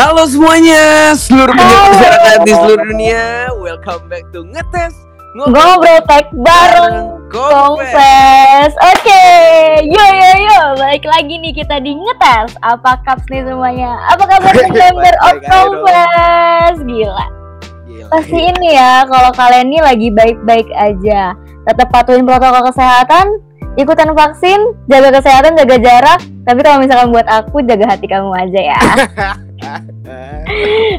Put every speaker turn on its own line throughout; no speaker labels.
Halo semuanya, seluruh penyiar masyarakat di seluruh dunia. Welcome back to ngetes
Ngobrol tech bareng
Kompes.
Oke, yo yo yo Balik lagi nih kita di ngetes Apa kaps nih semuanya? Apa kabar member of. Kompes? Gila
Gila.
Pasti ini ya, kalau kalian nih lagi baik-baik aja Tetap patuhin protokol kesehatan Ikutan vaksin, jaga kesehatan, jaga jarak Tapi kalau misalkan buat aku, jaga hati kamu aja ya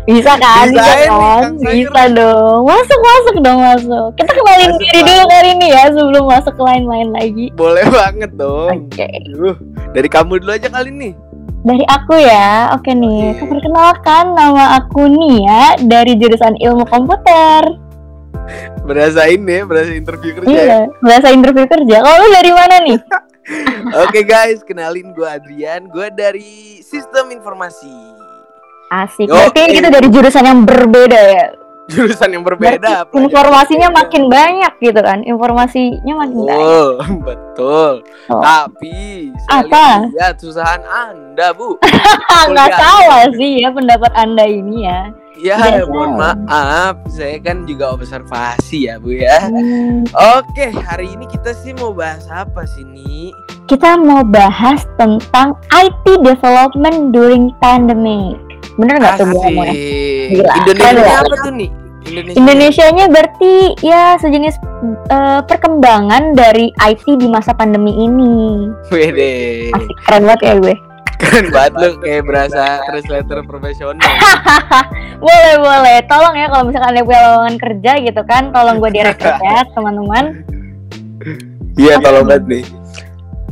Bisa kan?
Bisa
Bisa,
ini,
kan? Bisa dong Masuk, masuk dong, masuk Kita kenalin
Masuk,
diri dulu kali ini ya Sebelum masuk ke lain-lain lagi
Boleh banget dong.
Oke
Aduh, dari kamu dulu aja kali nih.
Dari aku ya, oke nih.
Oke.
Perkenalkan nama aku Nia dari jurusan ilmu komputer.
Berasa ini, berasa interview kerja. ya.
Iya, bahasa interview kerja. Kalau lu dari mana nih?
Oke guys, kenalin gue Adrian. Gue dari Sistem Informasi.
Asik.
Oke.
Berarti kita dari jurusan yang berbeda ya.
Jurusan yang
Berarti
berbeda. pelajaran
informasinya
berbeda.
makin banyak gitu kan. Informasinya makin banyak.
Betul, betul.
Oh.
Tapi saya
Apa?
lihat susahan Anda, Bu.
Nggak
Kuliah.
salah sih ya pendapat anda ini ya.
Ya,
Tidak
mohon
salah.
maaf, saya kan juga observasi ya, Bu ya.
Hmm,
Oke, hari ini kita sih mau bahas apa sih nih?
kita mau bahas tentang IT development during pandemic. Bener nggak tuh? Gila,
Indonesia apa tuh nih? Indonesia.
Indonesianya berarti ya sejenis eh, perkembangan dari IT di masa pandemi ini.
Wede.
Asik keren banget ya gue.
Keren banget lu kayak berasa translator profesional.
Boleh boleh. Tolong ya kalau misalkan ada lowongan kerja gitu kan, tolong gue direkrut ya teman-teman.
Iya, tolong banget nih.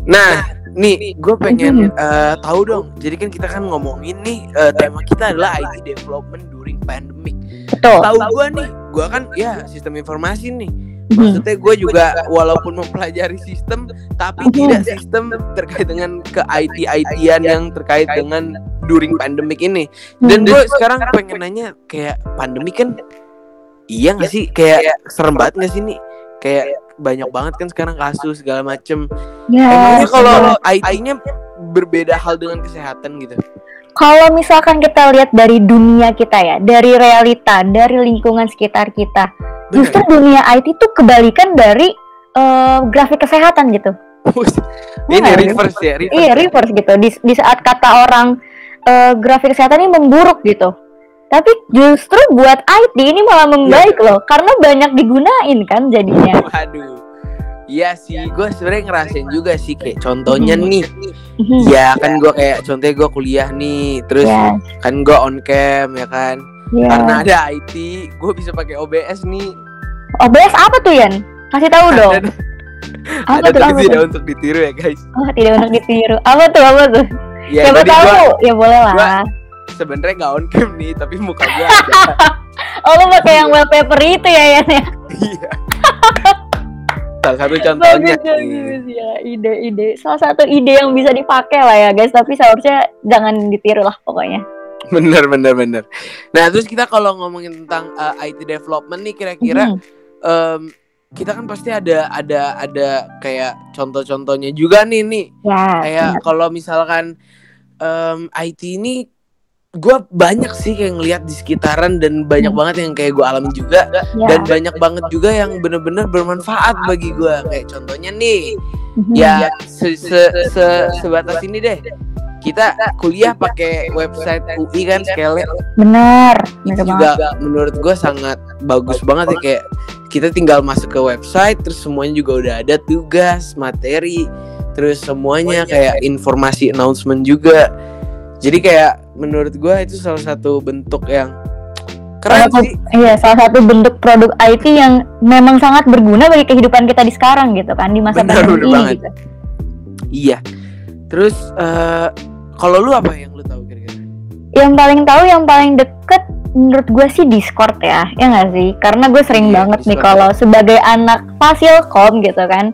Nah, nih gue pengen eh, tahu dong. Jadi kan kita kan ngomongin nih eh, tema kita adalah IT development during pandemic. Tahu gue nih, gue kan ya sistem informasi nih.
Mhm.
Maksudnya gue juga walaupun mempelajari sistem, tapi tidak sistem terkait dengan ke IT ITan yang terkait dengan during pandemic ini. Dan
Mhm.
gue sekarang pengen nanya kayak pandemi kan, iya nggak sih kayak serem banget nggak sih nih? Kayak banyak banget kan sekarang kasus segala macem.
Ya,
Emangnya kalau. IT-nya berbeda hal dengan kesehatan gitu?
kalau misalkan kita lihat dari dunia kita ya, dari realita, dari lingkungan sekitar kita, justru dunia IT tuh kebalikan dari eh, grafik kesehatan gitu.
ini
Iya,
reverse ya, reverse.
Iya reverse gitu. Di, di saat kata orang eh, grafik kesehatan ini memburuk gitu. Tapi justru buat IT ini malah membaik loh, karena banyak digunain kan jadinya.
Waduh. Iya sih, gue sebenarnya ngerasain juga sih kayak contohnya
Mhm.
nih, ya kan gue kayak contohnya gue kuliah nih, terus
Ya,
kan gue on cam ya kan,
ya.
karena ada IT, gue bisa pakai OBS nih.
OBS apa tuh Yan? Kasih tahu dong.
Ada,
Apa
ada
tuh? Apa
tidak
tuh?
untuk ditiru ya guys.
Oh tidak untuk ditiru. Apa tuh? Apa tuh?
Ya
Siapa tahu? Ya boleh lah.
gua- sebenarnya nggak on cam nih, tapi muka gue ada.
Oh lu pakai yang wallpaper itu ya Yan ya?
Iya. Salah satu contohnya.
Bagus ya ide-ide. Salah satu ide yang bisa dipakai lah ya guys. Tapi seharusnya jangan ditiru lah pokoknya.
Bener bener bener. Nah terus kita kalau ngomongin tentang uh, IT development nih kira-kira
Mhm.
em, kita kan pasti ada ada ada kayak contoh-contohnya juga nih nih.
Ya.
Kayak kalau misalkan em, IT ini gue banyak sih kayak ngeliat di sekitaran dan banyak
Hmm.
banget yang kayak gue alami juga
ya.
dan banyak banget juga yang bener-bener bermanfaat bagi gue kayak contohnya nih
Mhm.
ya se se se- sebatas ini deh kita kuliah pakai website UI kan sekali
Benar.
itu juga
banget.
menurut gue sangat bagus banget ya kayak kita tinggal masuk ke website terus semuanya juga udah ada tugas materi terus semuanya kayak informasi announcement juga jadi kayak menurut gue itu salah satu bentuk yang keren
Salah
sih
Iya, salah satu bentuk produk IT yang memang sangat berguna bagi kehidupan kita di sekarang gitu kan di masa pandemi ini.
banget.
Gitu.
iya terus eh, kalau lu apa yang lu tahu kira-kira
Yang paling tahu, yang paling deket menurut gue sih Discord ya, ya nggak sih? Karena gue sering
Iya,
banget nih
Discord.
kalau sebagai anak fasilkom gitu kan,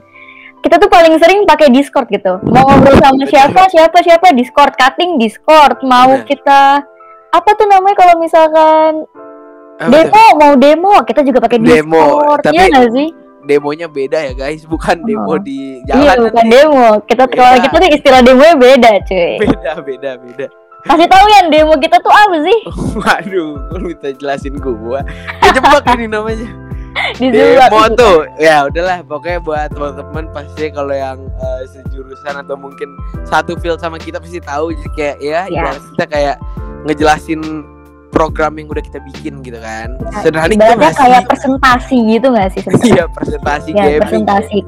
kita tuh paling sering pakai Discord gitu. Mau ngobrol sama siapa, siapa, siapa Discord, cutting Discord. Mau
Benar.
kita apa tuh namanya kalau misalkan
Apa tuh?
demo, mau demo, kita juga pakai
Demo,
Discord,
tapi-
ya sih?
demonya beda ya guys bukan demo
Oh.
di
Iya,
jalan
bukan demo. Kita kalau kita tuh istilah demonya beda, cuy.
beda beda beda
Kasih tahu ya demo kita tuh apa sih?
Waduh, lu minta jelasin gua. Kejebak ini namanya.
Di.
Demo tuh, ya udahlah. Pokoknya buat teman-teman pasti kalau yang eh, sejurusan atau mungkin satu field sama kita pasti tahu. Jadi kayak ya, ibarat kita kayak ngejelasin program yang udah kita bikin gitu kan.
Ya,
Sederhana kita
Ibaratnya
ngasih.
kayak presentasi gitu gak sih sebenarnya?
Iya presentasi
Ya,
gaming.
presentasi.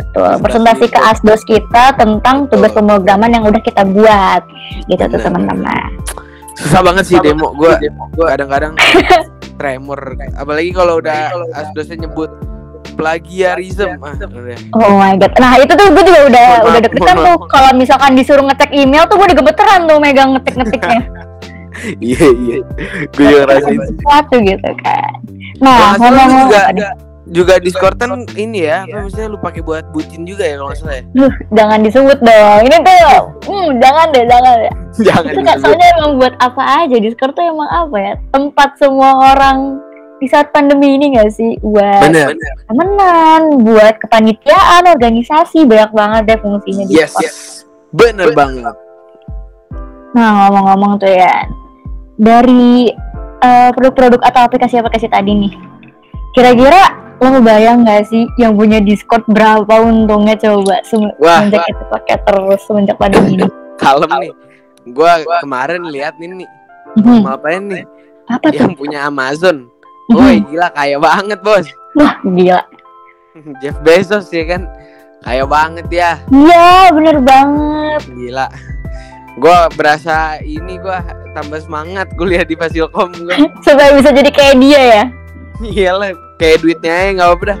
Betul,
Presentasi
presentasi ke asdos kita tentang tugas pemrograman yang udah kita buat gitu tuh teman-teman.
Susah banget sih demo. Gua gua kadang-kadang tremor. Apalagi kalau udah asdosnya nyebut plagiarism. Ah, udah.
Oh my god. Nah itu tuh gue juga udah
Mohon
udah
maaf,
deg-degan
mohon
tuh kalau misalkan disuruh ngecek email tuh gue udah gemeteran tuh megang ngetik-ngetiknya.
Iya iya. Gue juga ngerasain.
Sesuatu gitu kan.
Kalau
Nah ngomong
juga
nih?
Juga Discord kan ini ya, apa maksudnya lu pakai buat bucin juga ya kalau nggak salah ya?
Duh, jangan disebut dong. Ini tuh, hmm, jangan deh, jangan deh.
Jangan
Itu
disebut.
soalnya emang buat apa aja Discord tuh emang apa ya? Tempat semua orang di saat pandemi ini gak sih? Buat
Bener.
temenan, buat kepanitiaan, organisasi, banyak banget deh fungsinya di
Yes, yes. Bener banget.
Nah, ngomong-ngomong tuh ya, dari eh, produk-produk atau aplikasi-aplikasi tadi nih, kira-kira lo ngebayang nggak sih yang punya Discord berapa untungnya coba semenjak kita pakai terus semenjak pandemi ini?
Kalem nih. Gua kemarin lihat nih nih,
Mhm.
mau apain nih?
Apa tuh?
Yang punya Amazon.
Mhm.
Woi, gila kaya banget, Bos.
Wah, gila.
Jeff Bezos ya kan. Kaya banget ya.
Iya, bener banget.
Gila. Gua berasa ini gua tambah semangat kuliah di Fasilkom gua.
Supaya bisa jadi kayak dia ya.
Iyalah, kayak duitnya aja nggak apa-apa dah.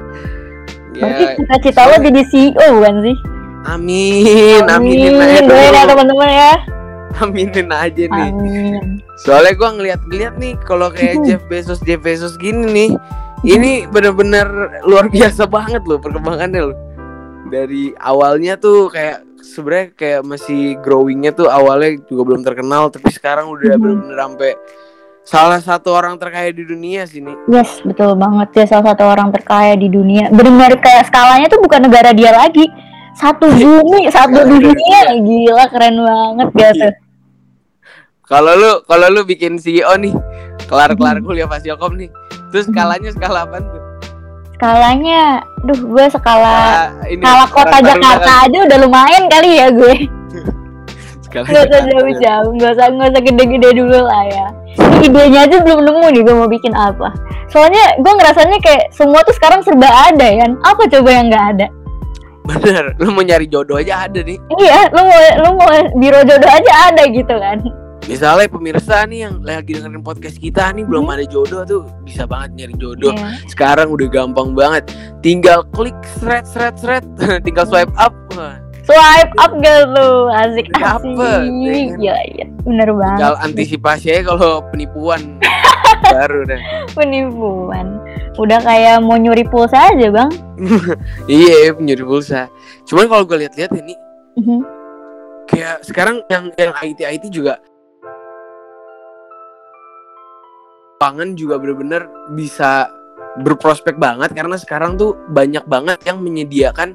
Berarti
Ya,
cita-cita lo jadi CEO bukan sih?
amin, aminin aja
doain ya teman-teman ya.
Aminin aja nih.
Amin.
Soalnya gua ngeliat-ngeliat nih kalau kayak
Mhm.
Jeff Bezos, Jeff Bezos gini nih, ini bener-bener luar biasa banget loh perkembangannya loh. Dari awalnya tuh kayak sebenarnya kayak masih growingnya tuh awalnya juga belum terkenal, tapi sekarang udah
Mhm.
bener-bener sampai salah satu orang terkaya di dunia sini.
Yes, betul banget dia salah satu orang terkaya di dunia. Benar-benar kayak skalanya tuh bukan negara dia lagi. Satu bumi, satu dunia. Gila keren banget gitu.
Kalau lu kalau lu bikin CEO nih, kelar-kelar kuliah Fasilkom nih, terus skalanya skala apa tuh?
Skalanya, duh gue skala
Ah, ini
skala kota Jakarta aja udah lumayan kali ya gue.
Skala
Gak usah jauh-jauh, gak usah gak usah gede-gede dulu lah ya. Idenya aja belum nemu nih gue mau bikin apa. Soalnya gue ngerasanya kayak semua tuh sekarang serba ada ya. Apa coba yang nggak ada?
Bener, lu mau nyari jodoh aja ada nih.
Iya, lu mau lu mau biro jodoh aja ada gitu kan.
Misalnya pemirsa nih yang lagi dengerin podcast kita nih belum
Hmm.
ada jodoh tuh bisa banget nyari jodoh.
Iya.
Sekarang udah gampang banget. Tinggal klik seret seret seret, tinggal swipe up.
Swipe up gak lu? Asik asik.
Dapet, ya?
Iya iya, bener banget.
tinggal antisipasi aja kalau penipuan baru deh.
Penipuan. Udah kayak mau nyuri pulsa aja bang.
Iya, penyuri pulsa. Cuman kalau gue lihat-lihat ini
Mhm.
kayak sekarang yang yang IT IT juga pangan juga bener-bener bisa berprospek banget karena sekarang tuh banyak banget yang menyediakan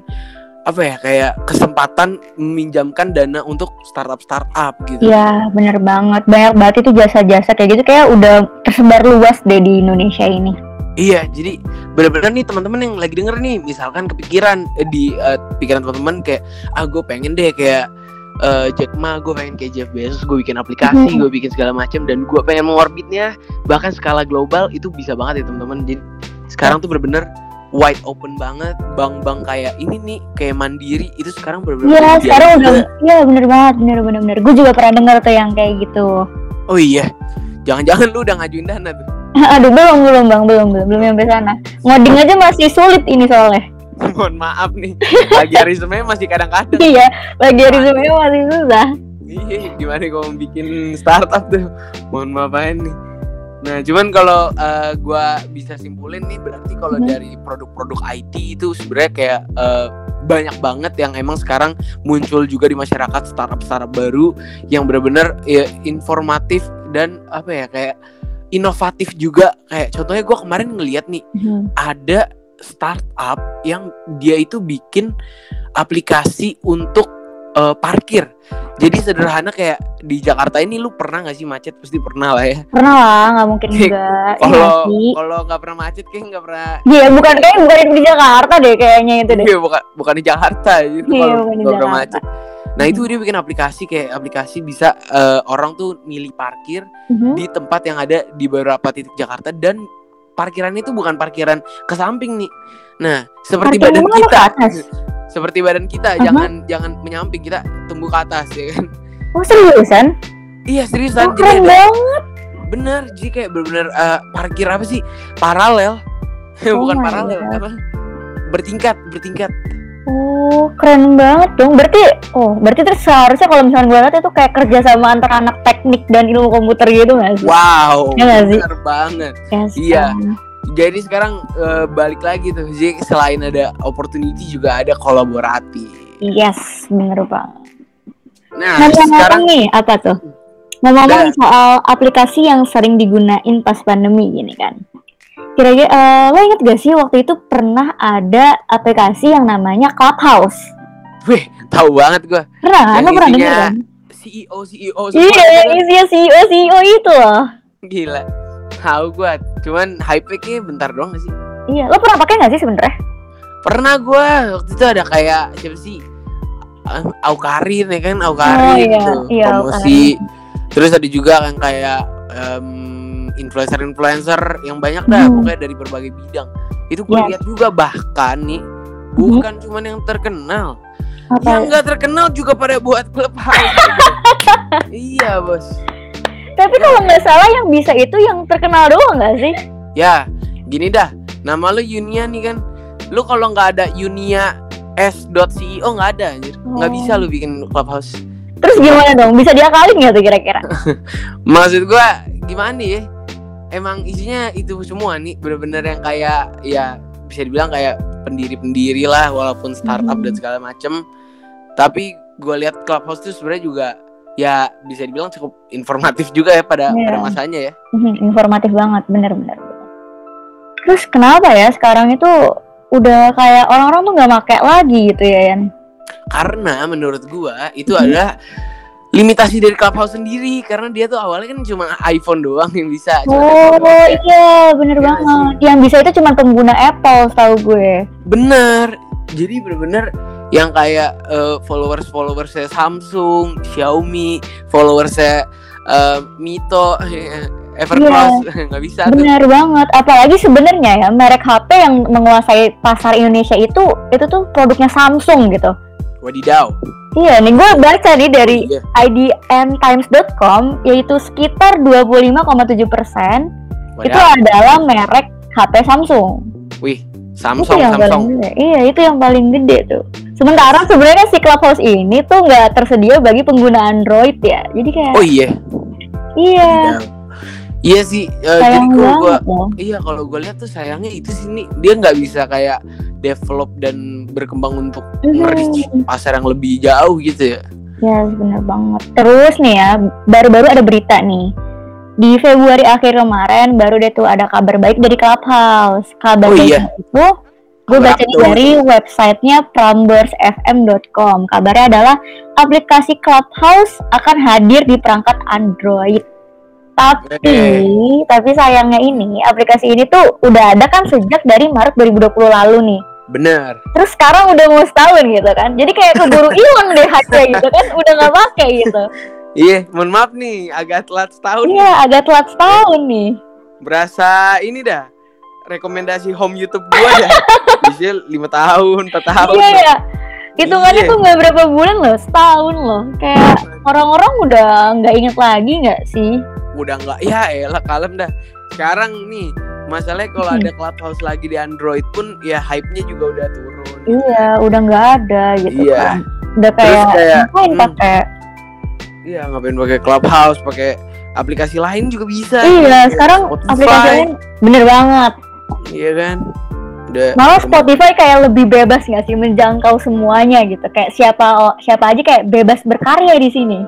apa ya kayak kesempatan meminjamkan dana untuk startup startup gitu.
Iya bener banget. Banyak banget itu jasa-jasa kayak gitu kayak udah tersebar luas deh di Indonesia ini.
Iya, jadi bener-bener nih teman-teman yang lagi denger nih, misalkan kepikiran eh, di eh, pikiran teman-teman kayak ah gue pengen deh kayak eh, Jack Ma, gue pengen kayak Jeff Bezos, gue bikin aplikasi,
Mhm.
gue bikin segala macam dan gue pengen mengorbitnya bahkan skala global itu bisa banget ya teman-teman. Jadi sekarang tuh bener-bener wide open banget, bank-bank kayak ini nih kayak Mandiri itu sekarang bener-bener
Iya sekarang udah, iya bener banget, bener bener bener. Gue juga pernah dengar tuh yang kayak gitu.
Oh iya, jangan-jangan lu udah ngajuin dana tuh.
Aduh belum belum bang, belum belum belum sampai sana. Ngoding aja masih sulit ini soalnya.
Mohon maaf nih, plagiarisme masih kadang-kadang.
Iya, lagi resume masih susah.
Iya, gimana kalau mau bikin startup tuh? Mohon maaf nih. Nah, cuman kalau eh, gua bisa simpulin nih berarti kalau
Mhm.
dari produk-produk IT itu sebenarnya kayak eh, banyak banget yang emang sekarang muncul juga di masyarakat startup-startup baru yang benar-benar ya, informatif dan apa ya kayak inovatif juga kayak contohnya gua kemarin ngeliat nih
Mhm.
ada startup yang dia itu bikin aplikasi untuk eh, parkir. Jadi sederhana kayak di Jakarta ini lu pernah nggak sih macet? Pasti pernah lah ya.
Pernah lah, nggak mungkin enggak. Iya
Kalau kalau nggak pernah macet kayak nggak pernah.
Iya, bukan kayak bukan di Jakarta deh kayaknya itu deh.
Iya bukan bukan di Jakarta gitu
Iya,
kalau nggak pernah
Jakarta.
macet. Nah itu dia bikin aplikasi kayak aplikasi bisa eh, orang tuh milih parkir
Mhm.
di tempat yang ada di beberapa titik Jakarta dan parkirannya itu bukan parkiran ke samping nih. Nah, seperti
Parkir
badan kita.
ke atas?
Seperti badan kita,
Aha.
jangan jangan menyamping kita tumbuh ke atas ya kan.
Oh seriusan?
Iya,
Oh,
seriusan.
keren
Jadi ada-
banget.
bener, jadi kayak bener-bener eh, parkir apa sih? Paralel. bukan
Oh my
paralel,
God.
apa? Bertingkat, bertingkat.
Oh, keren banget dong. Berarti, oh, berarti terus seharusnya kalau misalnya gue lihat itu kayak kerja sama antara anak teknik dan ilmu komputer gitu nggak sih?
Wow,
Iya nggak sih?
bener banget.
Yes,
Iya. Jadi sekarang eh, balik lagi tuh, jadi selain ada opportunity juga ada kolaborasi.
Yes, bener banget.
Nah,
Ngomong-ngomong
sekarang
nih, apa tuh? Ngomong-ngomong
Dah.
soal aplikasi yang sering digunain pas pandemi gini kan. Kira-kira, eh, lo inget gak sih waktu itu pernah ada aplikasi yang namanya Clubhouse?
Wih, tahu banget gua.
Pernah kan? Lo pernah denger kan?
CEO CEO
Iya, isinya CEO CEO itu loh.
Gila. Tahu gua. Cuman hype nya bentar doang gak sih?
Iya, lo pernah pakai gak sih sebenarnya?
Pernah gua waktu itu ada kayak siapa sih? Aukarin ya kan, Aukarin
Oh, iya.
tuh,
Iya,
promosi. Terus ada juga kan kayak em, influencer-influencer yang banyak dah
Hmm.
pokoknya dari berbagai bidang. Itu gue
Iya.
lihat juga bahkan nih bukan cuman yang terkenal,
Apa?
yang nggak terkenal juga pada buat clubhouse. iya bos.
Tapi kalau nggak salah yang bisa itu yang terkenal doang nggak sih?
Ya, gini dah. Nama lu Yunia nih kan. Lu kalau nggak ada Yunia S.CEO nggak ada anjir. Nggak
Oh.
bisa lu bikin clubhouse.
Terus gimana dong? Bisa diakalin nggak tuh kira-kira?
Maksud gua gimana ya? Emang isinya itu semua nih bener-bener yang kayak ya bisa dibilang kayak pendiri-pendiri lah walaupun startup
Hmm.
dan segala macem. Tapi gua lihat clubhouse tuh sebenarnya juga ya bisa dibilang cukup informatif juga ya pada
Iya.
pada masanya ya.
Mhm, Informatif banget, bener-bener. Terus kenapa ya sekarang itu udah kayak orang-orang tuh nggak pakai lagi gitu ya Yan?
Karena menurut gua itu
Mhm.
adalah limitasi dari Clubhouse sendiri karena dia tuh awalnya kan cuma iPhone doang yang bisa.
Oh
doang.
iya, bener
nggak
banget. Yang bisa itu cuma pengguna Apple, tahu gue.
Bener. Jadi bener-bener yang kayak followers followers saya Samsung, Xiaomi, followers saya Mito, Evercross nggak bisa tuh.
Bener banget. Apalagi sebenarnya ya merek HP yang menguasai pasar Indonesia itu itu tuh produknya Samsung gitu.
Wadidaw.
Iya, nih gue baca nih dari
Iya.
idntimes.com yaitu sekitar 25,7 persen itu adalah merek HP Samsung.
Wih,
itu
Samsung,
yang paling
Samsung.
gede. Iya, itu yang paling gede tuh. Sementara sebenarnya si Clubhouse ini tuh nggak tersedia bagi pengguna Android ya. Jadi kayak
Oh iya.
iya,
Wadidaw. Iya sih. jadi
sayang
kalau gua
banget loh.
Iya kalau gue lihat tuh sayangnya itu sih nih dia nggak bisa kayak develop dan berkembang untuk
Mhm.
pasar yang lebih jauh gitu ya.
Ya, bener banget. Terus nih ya, baru-baru ada berita nih. Di Februari akhir kemarin baru deh tuh ada kabar baik dari Clubhouse. Kabar
Oh, iya.
itu gue baca nih dari websitenya prambors.fm.com. Kabarnya adalah aplikasi Clubhouse akan hadir di perangkat Android. Tapi,
Oke.
tapi sayangnya ini aplikasi ini tuh udah ada kan sejak dari Maret 2020 lalu nih.
Bener.
Terus sekarang udah mau setahun gitu kan. Jadi kayak keburu hilang deh hype gitu kan. Udah nggak pakai gitu.
Iya, mohon maaf nih agak telat setahun.
Iya, agak telat setahun nih.
Berasa ini dah rekomendasi home YouTube gua dah. Bisa lima tahun, 4 tahun.
Iya ya. Hitungannya
Iya.
tuh nggak berapa bulan loh, setahun loh. Kayak orang-orang udah nggak inget lagi nggak sih?
Udah nggak ya elah kalem dah. Sekarang nih masalahnya kalau
Hmm.
ada Clubhouse lagi di Android pun ya hype-nya juga udah turun.
Iya, udah nggak ada gitu
Iya.
kan. Udah
Terus
kayak,
kayak,
ngapain
hmm,
pakai?
Iya, ngapain pakai Clubhouse, pakai aplikasi lain juga bisa.
Iya,
Kayak
sekarang
Spotify,
aplikasi lain bener banget.
Iya kan? Udah
Malah Spotify kayak lebih bebas nggak sih menjangkau semuanya gitu. Kayak siapa siapa aja kayak bebas berkarya di sini.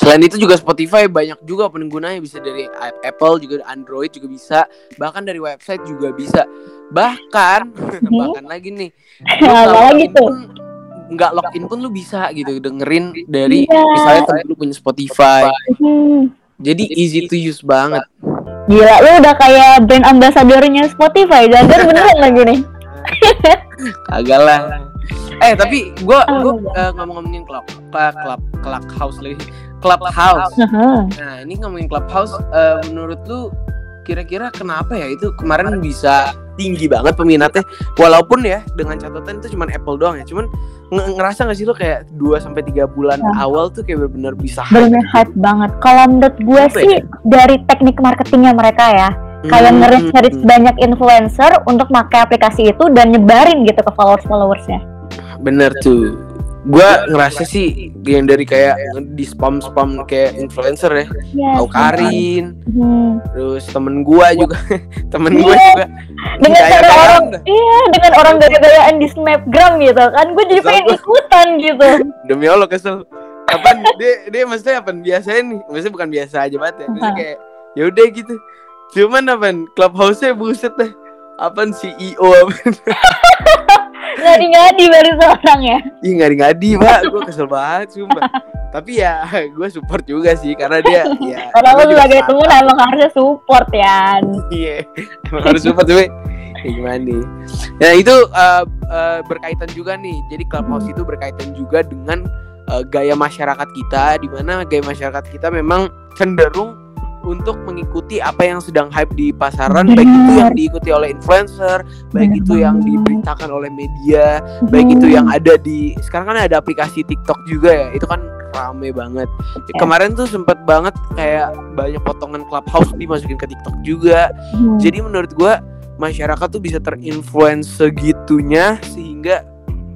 Selain itu juga Spotify banyak juga penggunanya bisa dari Apple juga Android juga bisa, bahkan dari website juga bisa. Bahkan bahkan lagi nih.
Apa lagi tuh?
nggak login pun lu bisa gitu dengerin dari
Iya.
misalnya lu punya Spotify.
Hmm.
Jadi easy to use banget.
Gila, lu udah kayak brand ambassadornya Spotify, jangan beneran lagi nih.
Kagak lah. Eh tapi gua
Oh,
gua eh, ngomong-ngomongin club club club club house lagi. Clubhouse.
Heeh.
Nah, ini ngomongin Clubhouse, eh, menurut lu kira-kira kenapa ya itu kemarin bisa tinggi banget peminatnya? Walaupun ya dengan catatan itu cuma Apple doang ya, cuman nge- ngerasa gak sih lo kayak 2 sampai 3 bulan
Ya.
awal tuh kayak benar-benar bisa
Bener hype banget. Kalau menurut gue
Apa ya?
sih dari teknik marketingnya mereka ya, kayak
Hmm,
ngerit-ngerit
hmm,
banyak influencer untuk pakai aplikasi itu dan nyebarin gitu ke followers-followersnya.
Bener tuh. Gua ngerasa sih yang dari kayak di spam spam kayak influencer ya,
Iya.
Au Karin,
Hmm.
terus temen gua juga, temen gua
Iya.
juga.
Dengan cara orang,
dah.
iya, dengan orang gaya-gayaan di snapgram gitu kan, gue jadi pengen
gua.
ikutan gitu.
Demi Allah kesel. Apaan dia dia maksudnya apa biasanya nih? Maksudnya bukan biasa aja banget ya. Maksudnya kayak ya udah gitu. Cuman apaan clubhouse-nya buset deh. Apaan CEO apa?
Ngadi-ngadi baru seorang ya.
Ih ngadi-ngadi pak, gue kesel banget sumpah. Tapi ya gue support juga sih karena dia ya.
Kalau lu sebagai temen emang harusnya support ya.
Iya, emang harus support tapi ya gimana nih? Nah itu uh, uh, berkaitan juga nih. Jadi clubhouse itu berkaitan juga dengan uh, gaya masyarakat kita, di mana gaya masyarakat kita memang cenderung untuk mengikuti apa yang sedang hype di pasaran, baik itu yang diikuti oleh influencer, baik itu yang diberitakan oleh media, baik itu yang ada di sekarang kan ada aplikasi TikTok juga ya, itu kan rame banget.
Ya.
Kemarin tuh sempet banget kayak banyak potongan clubhouse dimasukin ke TikTok juga. Jadi menurut gua masyarakat tuh bisa terinfluence segitunya sehingga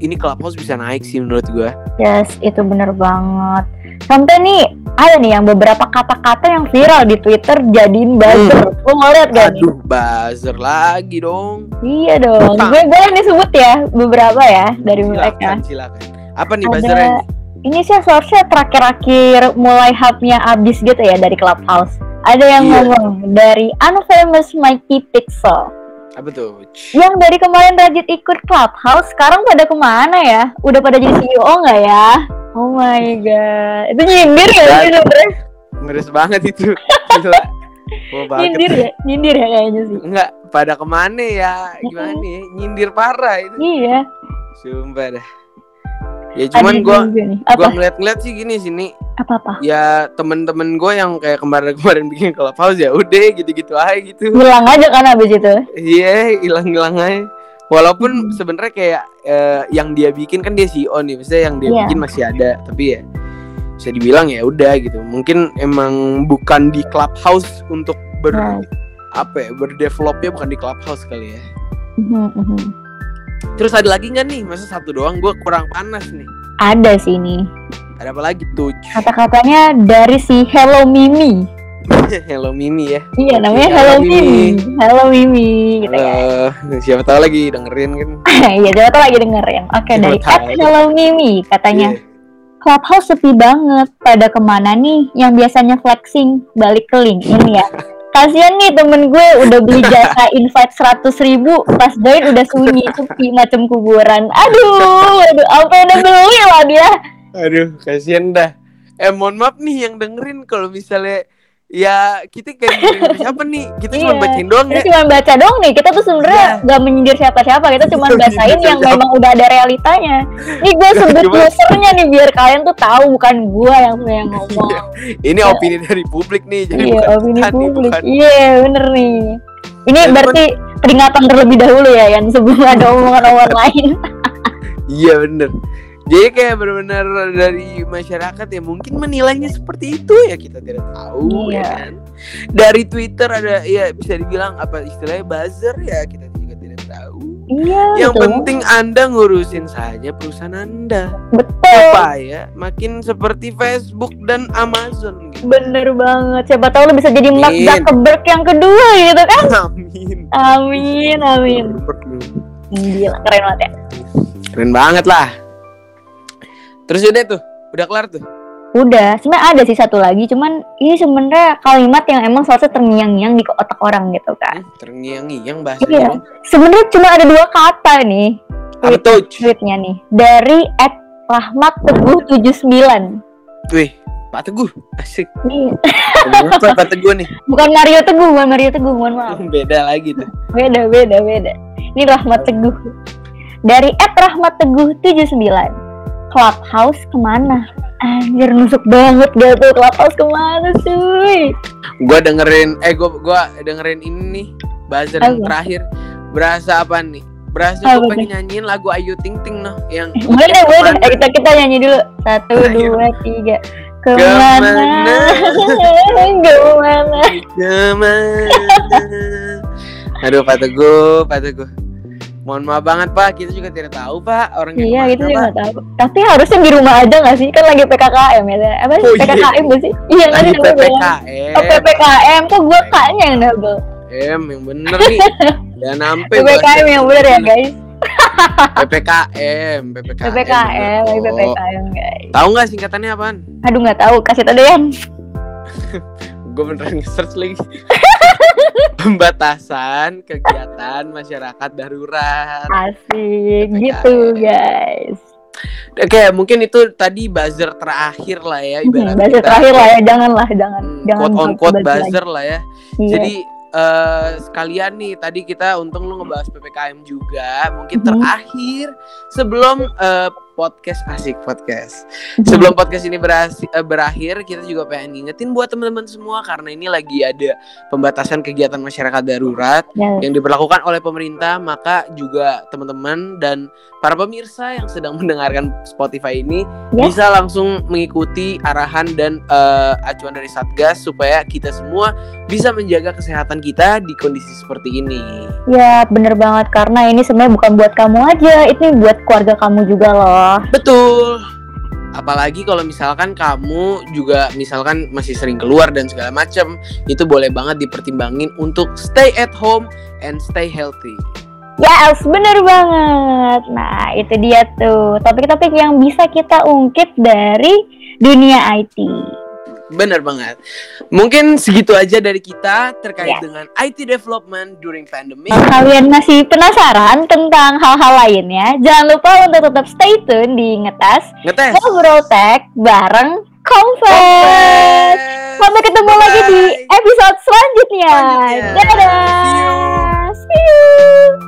ini clubhouse bisa naik sih menurut gua.
Yes, itu bener banget. Sampai nih ada nih yang beberapa kata-kata yang viral di Twitter jadiin buzzer. Lu ngeliat gak nih?
Aduh, buzzer lagi dong.
Iya dong. Gue boleh disebut ya beberapa ya dari mereka.
Silakan, silakan. Apa nih
Ada-
buzzernya? nih?
Ini sih seharusnya terakhir-akhir mulai hype-nya abis gitu ya dari Clubhouse. Ada yang
Iya.
ngomong dari Unfamous Mikey Pixel.
Apa tuh?
Yang dari kemarin rajin ikut Clubhouse, sekarang pada ke mana ya? Udah pada jadi CEO nggak ya? Oh my god, itu nyindir ya sih sebenernya?
Ngeres banget itu. Gila.
Nyindir ya, nyindir ya kayaknya sih.
Enggak, pada ke mana ya? Gimana ya? Nyindir parah itu.
Iya.
Sumpah dah. Ya cuman
nih.
gua
apa
ngeliat-ngeliat sih gini sini
apa apa
ya temen-temen gue yang kayak kemarin-kemarin bikin clubhouse ya udah gitu-gitu aja gitu
hilang aja kan abis itu.
iya hilang-hilang aja walaupun
Hmm.
sebenarnya kayak eh, yang dia bikin kan dia CEO nih maksudnya yang dia
Iya.
bikin masih ada tapi ya bisa dibilang ya udah gitu mungkin emang bukan di clubhouse untuk ber
Right.
apa ya berdevelopnya bukan di clubhouse kali ya
mhm.
terus ada lagi nggak nih masa satu doang gue kurang panas nih
Ada sih ini.
Ada apa lagi tuh
Kata-katanya dari si Hello Mimi.
Hello Mimi ya
Iya, namanya
Hello,
Hello
Mimi.
Mimi. Hello Mimi gitu ya.
Halo, siapa tahu lagi dengerin kan
Iya, coba tuh lagi dengerin. Oke,
Siapa
dari
tahu.
at Hello Mimi katanya.
Iya.
Clubhouse sepi banget. Pada ke mana nih yang biasanya flexing balik ke LinkedIn ya? Kasian nih temen gue udah beli jasa invite 100 ribu Pas join udah sunyi sepi macam kuburan Aduh, aduh apa udah beli lah dia
Aduh, kasihan dah. Eh, mohon maaf nih yang dengerin kalau misalnya ya kita kayak dengerin siapa nih? Kita cuma
Iya.
bacain doang
Kita
ya.
cuma baca dong nih Kita tuh sebenarnya
Iya.
gak menyindir siapa-siapa Kita cuma
Nggak
bacain yang
siapa-siapa.
memang udah ada realitanya Ini gue sebut usernya nih Biar kalian tuh tahu bukan gue yang yang ngomong
Ini opini dari publik nih, jadi
Iya,
bukan
opini publik. Iya, bener nih. Ini
Ya,
berarti peringatan terlebih dahulu ya, yang sebelum ada omongan-omongan lain.
Iya bener. Jadi kayak benar-benar dari masyarakat ya mungkin menilainya seperti itu ya kita tidak tahu
Iya.
ya kan. Dari Twitter ada ya bisa dibilang apa istilahnya buzzer ya kita juga tidak tahu.
Iya,
Yang
betul.
penting Anda ngurusin saja perusahaan Anda.
betul.
supaya makin seperti Facebook dan Amazon gitu.
Bener banget. Siapa tahu lu bisa jadi Mark. Zuckerberg yang kedua gitu kan?
Amin.
Amin, amin. Gila, keren banget ya.
Keren banget lah. Terus udah tuh, udah kelar tuh.
Udah, sebenarnya ada sih satu lagi, cuman ini sebenarnya kalimat yang emang seharusnya terngiang-ngiang di otak orang gitu kan.
Hmm, Terngiang-ngiang
Iya.
bahasanya.
Sebenarnya cuma ada dua kata nih
Apa tuh?
tweetnya nih dari at Rahmat Teguh 79
Wih, Pak Teguh, asik.
Nih,
Kenapa Pak Teguh nih?
bukan Mario Teguh, bukan Mario Teguh, mohon maaf.
Beda lagi tuh.
Beda, beda, beda. Ini Rahmat Teguh. Dari Ed Rahmat Teguh 79. Clubhouse ke mana? Anjir nusuk banget gak tuh Clubhouse ke mana cuy?
Gua dengerin, eh gua gua dengerin ini nih, buzzer yang terakhir. Berasa apa nih? Berasa gue pengen nyanyiin lagu Ayu Ting Ting noh yang
Boleh deh, boleh deh. Eh, kita, kita nyanyi dulu. Satu,
Ayo.
dua, tiga.
Ke
mana? Ke
mana? Ke mana? Ke mana? Aduh Pak Teguh, Pak Teguh. Mohon maaf banget Pak, kita juga tidak tahu Pak orangnya
Iya, itu juga nggak tahu. Tapi harusnya di rumah aja nggak sih? Kan lagi PKKM ya. Apa sih?
Oh, iya.
PKKM nggak sih? Iya kan
Lagi
bilang.
PPKM.
Oh, PPKM kok gue kayaknya yang double.
PPKM yang bener nih. Jangan sampai
PPKM yang bener ya guys.
PPKM, PPKM.
PPKM, lagi. PPKM guys.
Tahu nggak singkatannya apaan?
Aduh nggak tahu, kasih tau deh Yan.
Gue beneran nge-search lagi. Pembatasan kegiatan masyarakat darurat.
Asik
PPKM.
gitu guys.
Oke, mungkin itu tadi buzzer terakhir lah ya
Hmm,
ibarat
Bahasa
kita.
terakhir lah ya, janganlah, jangan,
Hmm,
jangan
quote on quote
buzz lagi.
buzzer lah ya.
Iya.
Jadi eh, sekalian nih tadi kita untung lu ngebahas PPKM juga. Mungkin
Mhm.
terakhir sebelum eh, podcast asik podcast.
Mhm.
Sebelum podcast ini eh, berakhir, kita juga pengen ngingetin buat teman-teman semua karena ini lagi ada pembatasan kegiatan masyarakat darurat
Ya,
yang diberlakukan oleh pemerintah, maka juga teman-teman dan para pemirsa yang sedang mendengarkan Spotify ini
Ya.
bisa langsung mengikuti arahan dan eh, acuan dari Satgas supaya kita semua bisa menjaga kesehatan kita di kondisi seperti ini.
ya bener banget karena ini sebenarnya bukan buat kamu aja, ini buat keluarga kamu juga loh.
Betul. Apalagi kalau misalkan kamu juga misalkan masih sering keluar dan segala macam, itu boleh banget dipertimbangin untuk stay at home and stay healthy.
Yes, bener banget. Nah, itu dia tuh topik-topik yang bisa kita ungkit dari dunia IT.
Bener banget. Mungkin segitu aja dari kita terkait
Yes.
dengan IT development during pandemic.
Kalau kalian masih penasaran tentang hal-hal lainnya, jangan lupa untuk tetap stay tune di Ngetas
Ngetes.
Ngobrol Tech bareng Kompas. Sampai ketemu lagi di
Bye.
episode selanjutnya.
Selanjutnya.
Dadah.
See you.
See you.